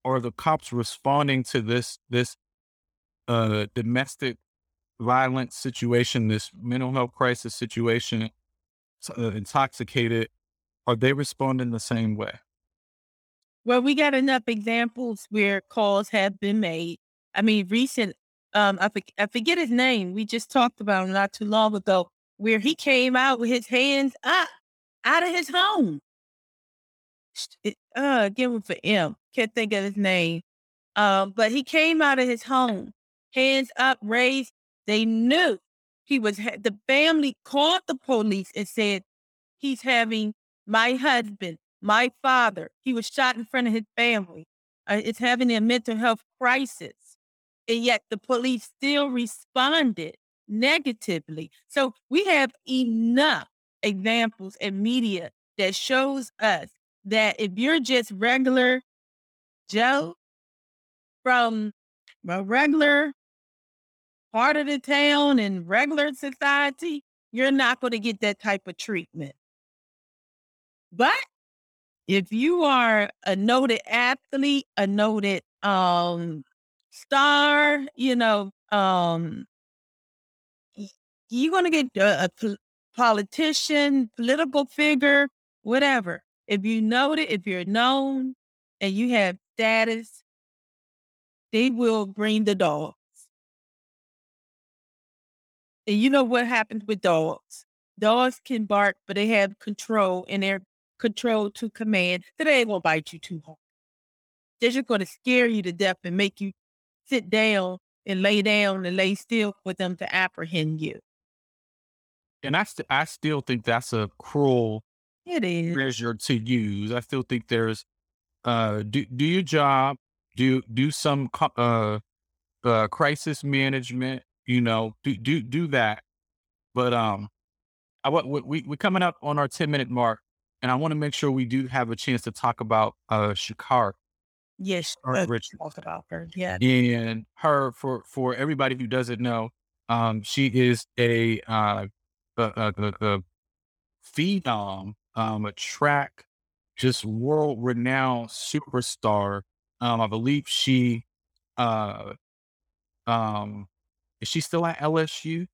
Are the cops responding to this this uh domestic violence situation, this mental health crisis situation, uh, intoxicated, are they responding the same way? Well, we got enough examples where calls have been made. I mean, recent, um, I, for, I forget his name. We just talked about him not too long ago, where he came out with his hands up out of his home. Uh, give him for M. Can't think of his name. Um, but he came out of his home, hands up, raised. They knew he was. The family called the police and said he's having my husband, my father. He was shot in front of his family. Uh, is having a mental health crisis, and yet the police still responded negatively. So we have enough examples in media that shows us that if you're just regular Joe from a regular part of the town and regular society, you're not going to get that type of treatment. But if you are a noted athlete, a noted um star, you know, um you're going to get a, a, politician, political figure, whatever. If you know it, if you're known and you have status, they will bring the dogs. And you know what happens with dogs? Dogs can bark, but they have control and they're controlled to command. So they ain't gonna bite you too hard. They're just gonna scare you to death and make you sit down and lay down and lay still for them to apprehend you. And I, st- I still think that's a cruel It is. measure to use. I still think there's uh do do your job, do do some uh uh crisis management, you know, do do do that. But um I we we coming up on our 10 minute mark and I want to make sure we do have a chance to talk about uh Sha'Carri Yes. uh, Richard. talk about her. Yeah. And her for for everybody who doesn't know, um she is a uh a, a, a, a phenom, um, a track, just world renowned superstar. Um, I believe she, uh, um, is she still at LSU?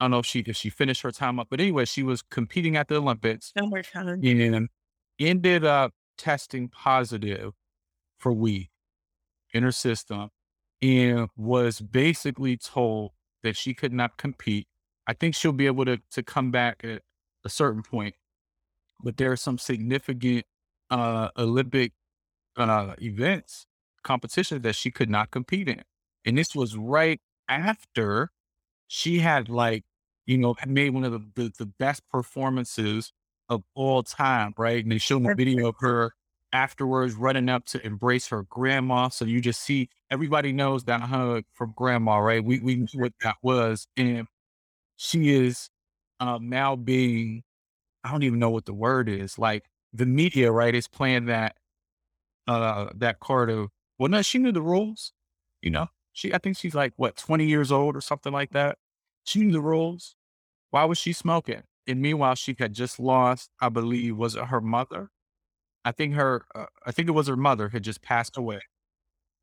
I don't know if she if she finished her time up, but anyway, she was competing at the Olympics Summertime. and ended up testing positive for weed in her system and was basically told that she could not compete. I think she'll be able to to come back at a certain point, but there are some significant uh Olympic uh events, competitions that she could not compete in. And this was right after she had like, you know, made one of the, the, the best performances of all time, right? And they showed a video of her afterwards running up to embrace her grandma. So you just see everybody knows that hug from grandma, right? We we knew what that was. And she is um now being I don't even know what the word is. Like the media, right, is playing that uh that card of well no, she knew the rules, you know. She I think she's like what, 20 years old or something like that. She knew the rules. Why was she smoking? And meanwhile, she had just lost, I believe, was it her mother? I think her, uh, I think it was her mother had just passed away.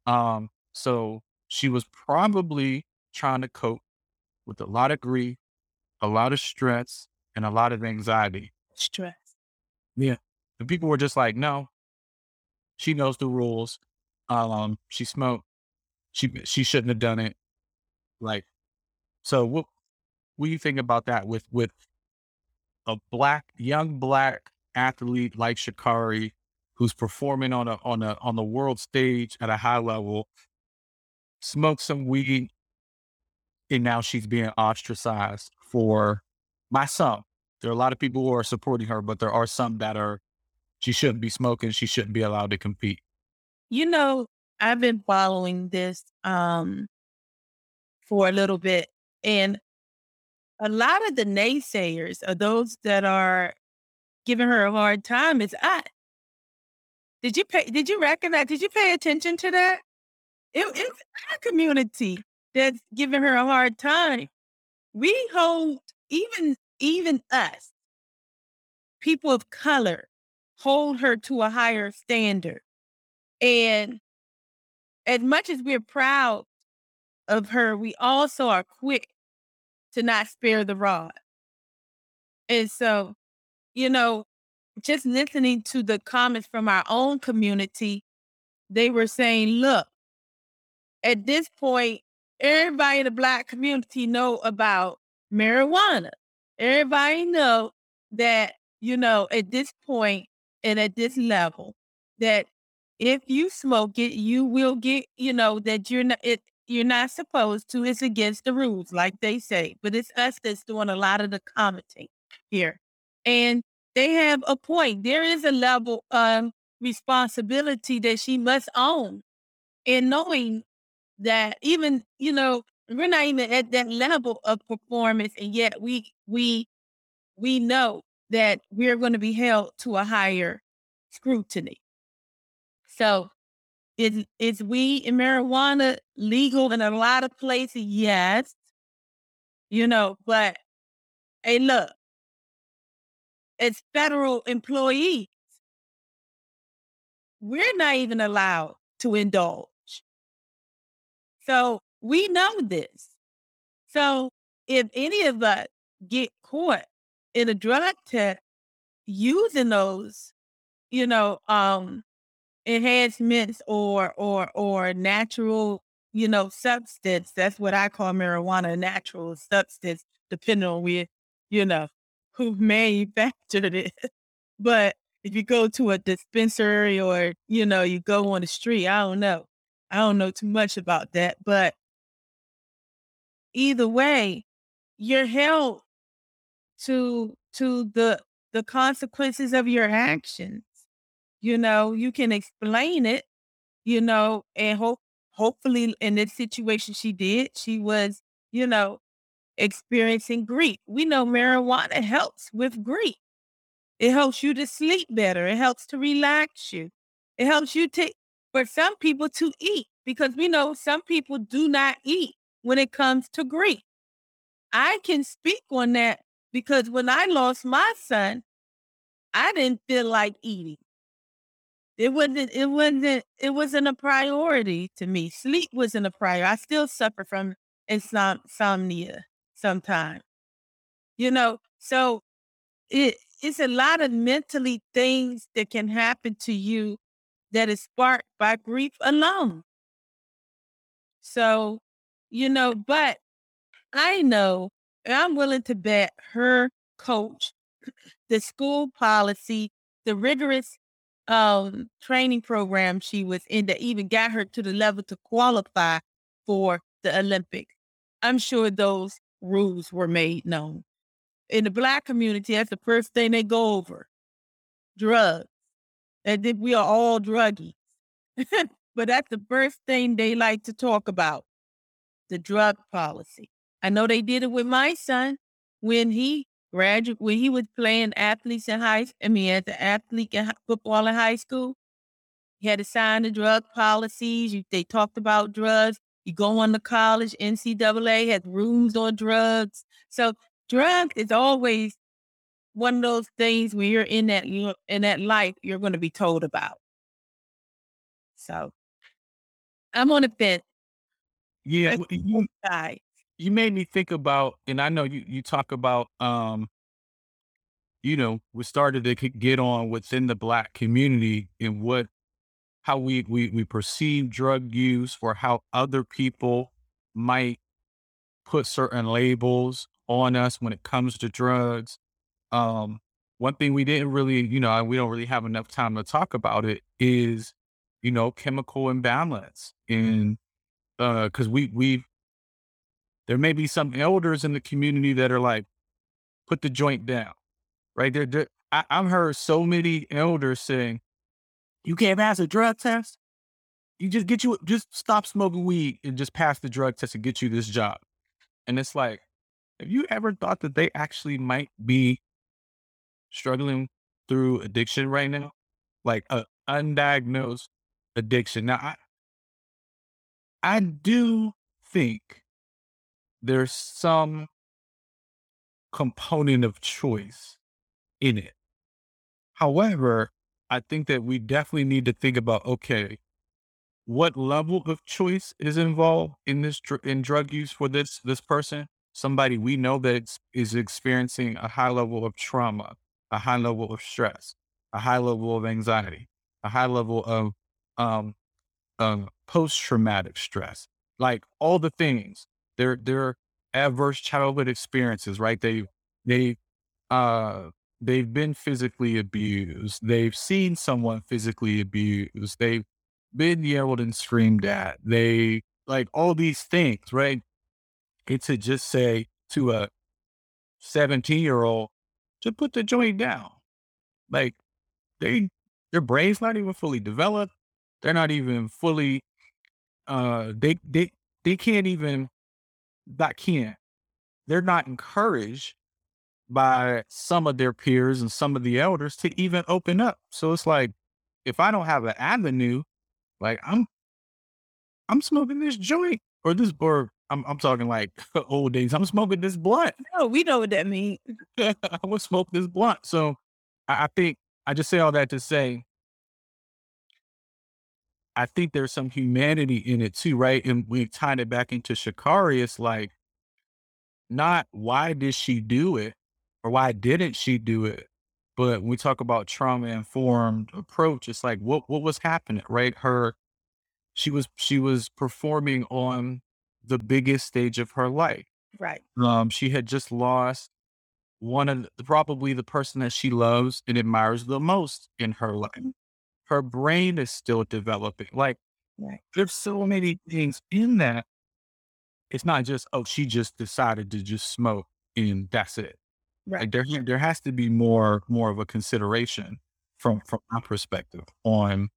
Um, so she was probably trying to cope with a lot of grief, a lot of stress, and a lot of anxiety. Stress. Yeah. The people were just like, no, she knows the rules. Um, she smoked. She she shouldn't have done it. Like, so what what do you think about that with with a black young black athlete like Sha'Carri who's performing on a on a on the world stage at a high level, smoked some weed, and now she's being ostracized for my some. There are a lot of people who are supporting her, but there are some that are she shouldn't be smoking, she shouldn't be allowed to compete. You know, I've been following this um for a little bit and a lot of the naysayers are those that are giving her a hard time is I Did you pay did you recognize did you pay attention to that? It, it's our community that's giving her a hard time. We hold even even us, people of color, hold her to a higher standard. And as much as we're proud of her, we also are quick to not spare the rod. And so, you know, just listening to the comments from our own community, they were saying, look, at this point, everybody in the black community know about marijuana. Everybody know that, you know, at this point and at this level, that if you smoke it, you will get, you know, that you're not it you're not supposed to. It's against the rules, like they say. But it's us that's doing a lot of the commenting here. And they have a point. There is a level of responsibility that she must own in knowing that even, you know, we're not even at that level of performance, and yet we we we know that we're going to be held to a higher scrutiny. So is is weed and marijuana legal in a lot of places? Yes. You know, but hey, look, as federal employees, we're not even allowed to indulge. So we know this. So if any of us get caught in a drug test using those, you know, um, enhancements or or or natural, you know, substance. That's what I call marijuana, natural substance, depending on where, you know, who manufactured it. but if you go to a dispensary or, you know, you go on the street, I don't know. I don't know too much about that. But either way, you're held to to the the consequences of your actions. You know, you can explain it, you know, and hope hopefully in this situation she did, she was, you know, experiencing grief. We know marijuana helps with grief. It helps you to sleep better. It helps to relax you. It helps you to, for some people, to eat because we know some people do not eat when it comes to grief. I can speak on that because when I lost my son, I didn't feel like eating. It wasn't, it wasn't, it wasn't a priority to me. Sleep wasn't a priority. I still suffer from insomnia sometimes. You know, so it it's a lot of mentally things that can happen to you that is sparked by grief alone. So, you know, but I know I'm willing to bet her coach, the school policy, the rigorous um, training program she was in that even got her to the level to qualify for the Olympics. I'm sure those rules were made known. In the black community, that's the first thing they go over. Drugs. And then we are all druggies. but that's the first thing they like to talk about. The drug policy. I know they did it with my son when he graduated, when he was playing athletes in high I mean as an athlete in football in high school. He had to sign the drug policies. You, they talked about drugs. You go on to college, NCAA has rules on drugs. So drugs is always one of those things when you're in that in that life you're going to be told about. So I'm on a fence. Yeah, you, you made me think about, and I know you you talk about, um, you know, we started to get on within the black community and what how we we we perceive drug use or how other people might put certain labels on us when it comes to drugs. Um, one thing we didn't really, you know, we don't really have enough time to talk about it is, you know, chemical imbalance in uh because we we there may be some elders in the community that are like, put the joint down, right? There, there I, I've heard so many elders saying, you can't pass a drug test. You just get you just stop smoking weed and just pass the drug test and get you this job. And it's like, Have you ever thought that they actually might be struggling through addiction right now? Like a undiagnosed addiction. Now, I, I do think there's some component of choice in it. However, I think that we definitely need to think about okay, what level of choice is involved in this in drug use for this this person? Somebody we know that is experiencing a high level of trauma, a high level of stress, a high level of anxiety, a high level of um, um post traumatic stress, like all the things. They're they're adverse childhood experiences, right? They they uh they've been physically abused. They've seen someone physically abused. They've been yelled and screamed at. They like all these things, right? And to just say to a 17 year old to put the joint down, like they their brain's not even fully developed. They're not even fully uh they they they can't even that can't they're not encouraged by some of their peers and some of the elders to even open up. So it's like, if I don't have an avenue, like I'm, I'm smoking this joint or this, or I'm, I'm talking like old days. I'm smoking this blunt. No, we know what that means. I would smoke this blunt. So I, I think I just say all that to say, I think there's some humanity in it too, right? And we tied it back into Sha'Carri. It's like, not why did she do it or why didn't she do it? But when we talk about trauma informed approach, it's like what what was happening, right? Her she was she was performing on the biggest stage of her life. Right. Um, she had just lost one of the, probably the person that she loves and admires the most in her life. Her brain is still developing. Like Right. there's so many things in that. It's not just oh she just decided to just smoke and that's it. Right. Like there there has to be more more of a consideration from from my perspective on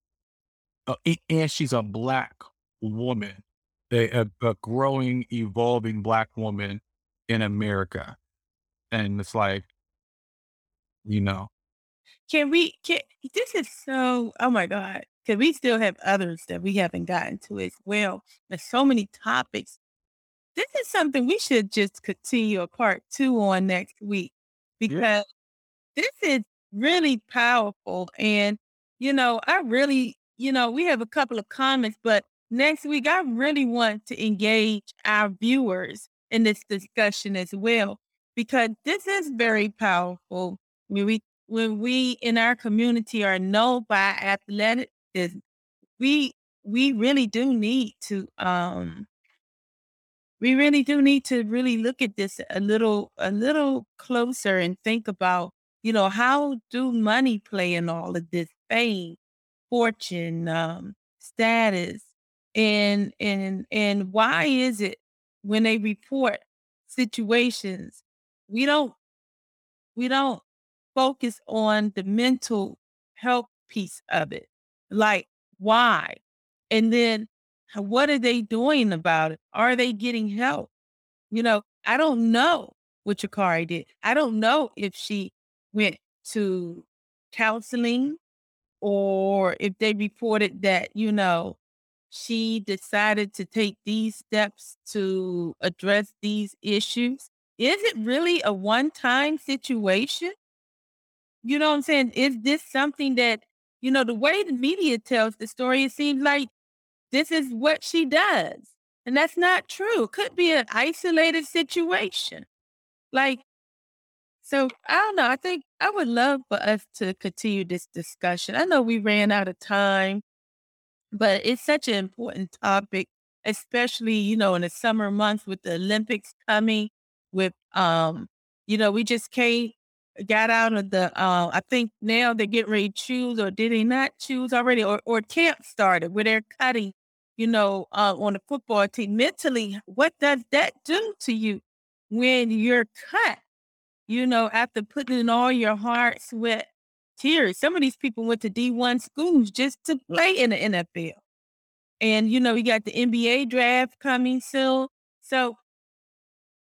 uh, and she's a black woman, a, a, a growing, evolving black woman in America, and it's like, you know, Can we can this is so oh my God. Because we still have others that we haven't gotten to as well. There's so many topics. This is something we should just continue a part two on next week because this is really powerful. And, you know, I really, you know, we have a couple of comments, but next week I really want to engage our viewers in this discussion as well, because this is very powerful. When we when we in our community are known by athleticism, we we really do need to um we really do need to really look at this a little a little closer and think about you know how do money play in all of this fame fortune um status and and and why is it when they report situations we don't we don't focus on the mental health piece of it like why? And then what are they doing about it? Are they getting help? You know, I don't know what Sha'Carri did. I don't know if she went to counseling or if they reported that, you know, she decided to take these steps to address these issues. Is it really a one time situation? You know what I'm saying? Is this something that, you know, the way the media tells the story, it seems like this is what she does. And that's not true. It could be an isolated situation. Like, so I don't know. I think I would love for us to continue this discussion. I know we ran out of time, but it's such an important topic, especially, you know, in the summer months with the Olympics coming, with um, you know, we just came got out of the uh I think now they're getting ready to choose or did they not choose already or or camp started where they're cutting, you know, uh on the football team. Mentally, what does that do to you when you're cut? You know, after putting in all your heart, sweat, tears. Some of these people went to D1 schools just to play in the NFL. And you know, we got the NBA draft coming soon. So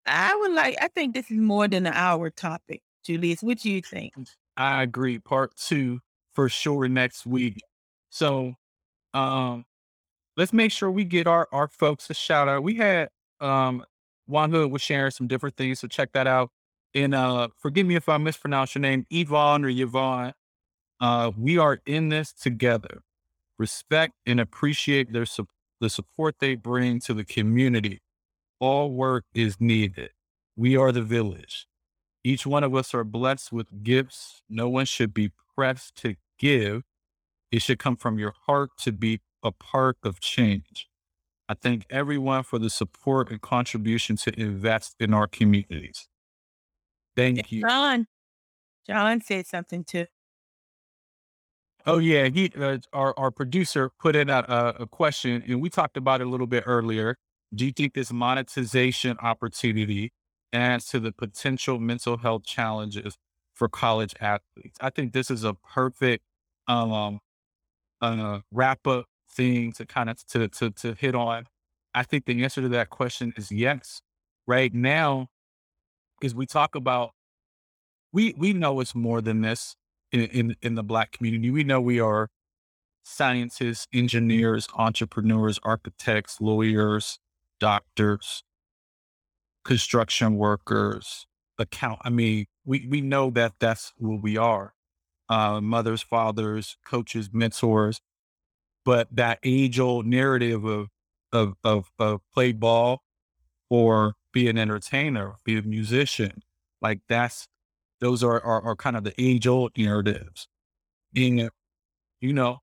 I would like. I think this is more than an hour topic, Julius. What do you think? I agree. Part two for sure next week. So, um, let's make sure we get our our folks a shout out. We had um Juan Hood was sharing some different things, so check that out. And uh, forgive me if I mispronounce your name, Yvonne or Yvonne. Uh, we are in this together. Respect and appreciate their sup- the support they bring to the community. All work is needed. We are the village. Each one of us are blessed with gifts. No one should be pressed to give. It should come from your heart to be a part of change. I thank everyone for the support and contribution to invest in our communities. Thank you. John. John said something too. Oh yeah, he uh, our our producer put in a, a, a question, and we talked about it a little bit earlier. Do you think this monetization opportunity adds to the potential mental health challenges for college athletes? I think this is a perfect um uh, wrap up thing to kind of to to to hit on. I think the answer to that question is yes. Right now, because we talk about we we know it's more than this in, in in the black community. We know we are scientists, engineers, entrepreneurs, architects, lawyers, doctors, construction workers, account. I mean, we we know that that's who we are. Uh, mothers, fathers, coaches, mentors. But that age old narrative of of of of play ball or be an entertainer, be a musician, like that's those are, are, are kind of the age old narratives. And, you know,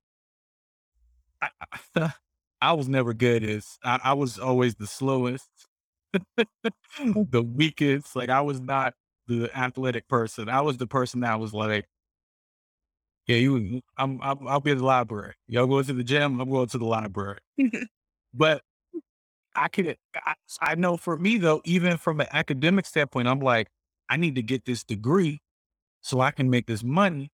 I, I, I was never good as, I, I was always the slowest, the weakest. Like I was not the athletic person. I was the person that was like, yeah, you, I'm, I'm, I'll be at the library. Y'all go to the gym. I'm going to the library. but I could, I, I know for me though, even from an academic standpoint, I'm like, I need to get this degree so I can make this money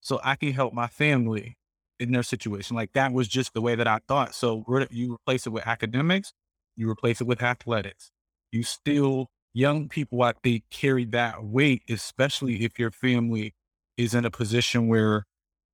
so I can help my family in their situation. Like that was just the way that I thought. So you replace it with academics, you replace it with athletics. You still, young people, I think, carry that weight, especially if your family is in a position where,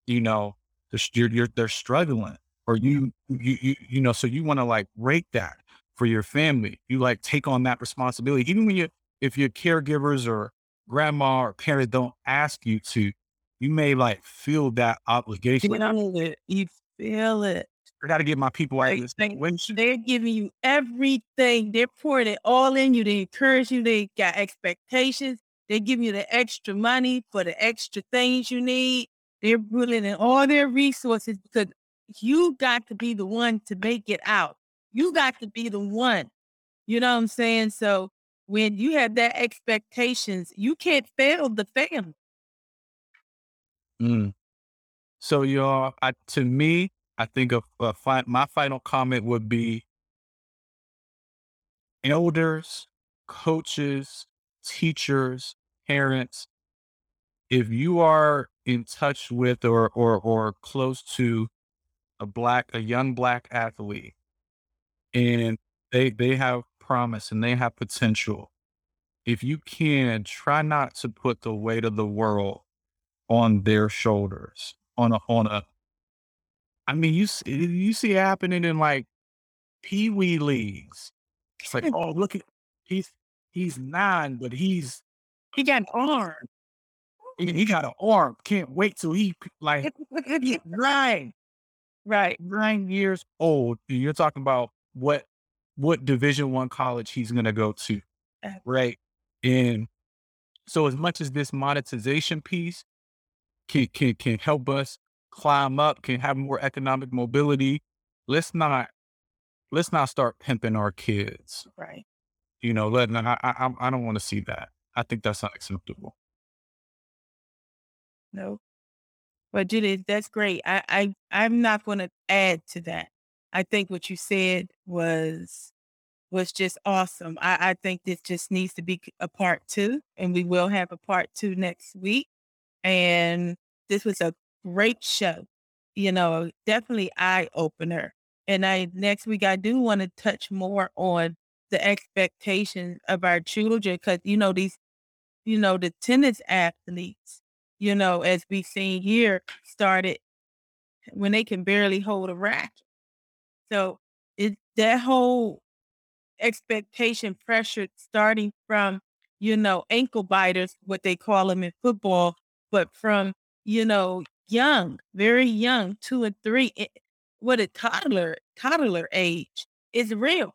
you know, they're, you're, they're struggling or you, you, you, you know, so you want to like rate that for your family. You like take on that responsibility, even when you if your caregivers or grandma or parent don't ask you to, you may like feel that obligation. You know it. You feel it. I got to get my people out of this. They, they're giving you everything. They're pouring it all in you. They encourage you. They got expectations. They give you the extra money for the extra things you need. They're putting in all their resources because you got to be the one to make it out. You got to be the one. You know what I'm saying? So when you have that expectations, you can't fail the family. Mm. So, y'all, I, to me, I think of fi- my final comment would be elders, coaches, teachers, parents. If you are in touch with or or or close to a black a young black athlete, and they they have promise and they have potential, if you can, try not to put the weight of the world on their shoulders. On a on a, I mean, you see, you see it happening in like pee wee leagues. It's like, oh, look at he's he's nine, but he's he got an arm. He, he got an arm. Can't wait till he like nine, right? Nine years old. You're talking about what what division one college he's going to go to right? And so as much as this monetization piece can, can can help us climb up can have more economic mobility let's not let's not start pimping our kids. Right. You know let I, I i don't want to see that. I think that's unacceptable. No but Judith, that's great. I, I I'm not going to add to that. I think what you said was was just awesome. I, I think this just needs to be a part two, and we will have a part two next week. And this was a great show. You know, definitely eye opener. And I next week I do want to touch more on the expectations of our children because you know these you know the tennis athletes you know as we've seen here started when they can barely hold a racket so it that whole expectation pressure starting from you know ankle biters what they call them in football but from you know young very young two and three eh, it, what a toddler toddler age is real.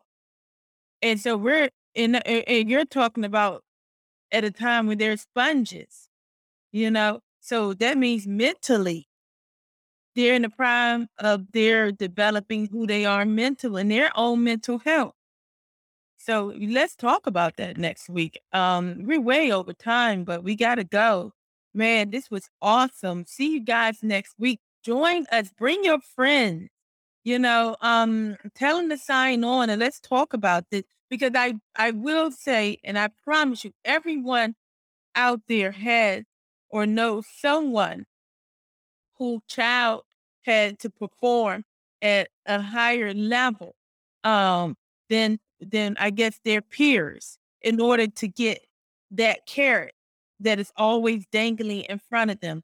And so we're in and you're talking about at a time when they're sponges you know? So that means mentally they're in the prime of their developing who they are mental and their own mental health so let's talk about that next week. Um, we're way over time, but we gotta go. Man, this was awesome. See you guys next week. Join us. Bring your friends. You know, um, tell them to sign on and let's talk about this because I I will say, and I promise you, everyone out there has or knows someone who child had to perform at a higher level um, than than I guess their peers in order to get that carrot that is always dangling in front of them.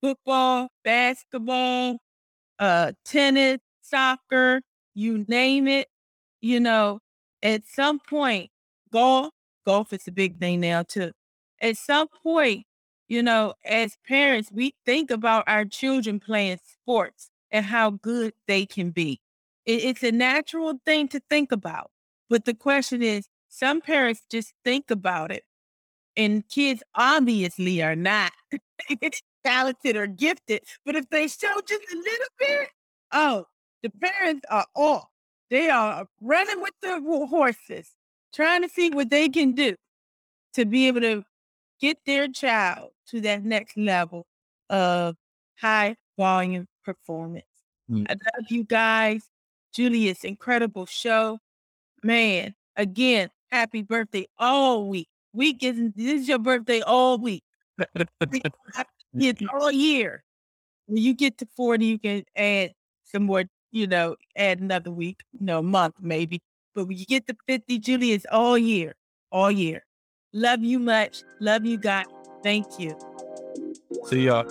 Football, basketball, uh, tennis, soccer, you name it. You know, at some point, golf, golf is a big thing now too. At some point, you know, as parents, we think about our children playing sports and how good they can be. It, it's a natural thing to think about. But the question is, some parents just think about it, and kids obviously are not talented or gifted. But if they show just a little bit, oh, the parents are off. They are running with the horses, trying to see what they can do to be able to get their child to that next level of high volume performance. Mm. I love you guys. Julius, incredible show. Man, again, happy birthday all week. Week is this is your birthday all week. it's all year. When you get to 40, you can add some more, you know, add another week, you know, month maybe. But when you get to 50, Julius, all year. All year. Love you much. Love you guys. Thank you. See y'all.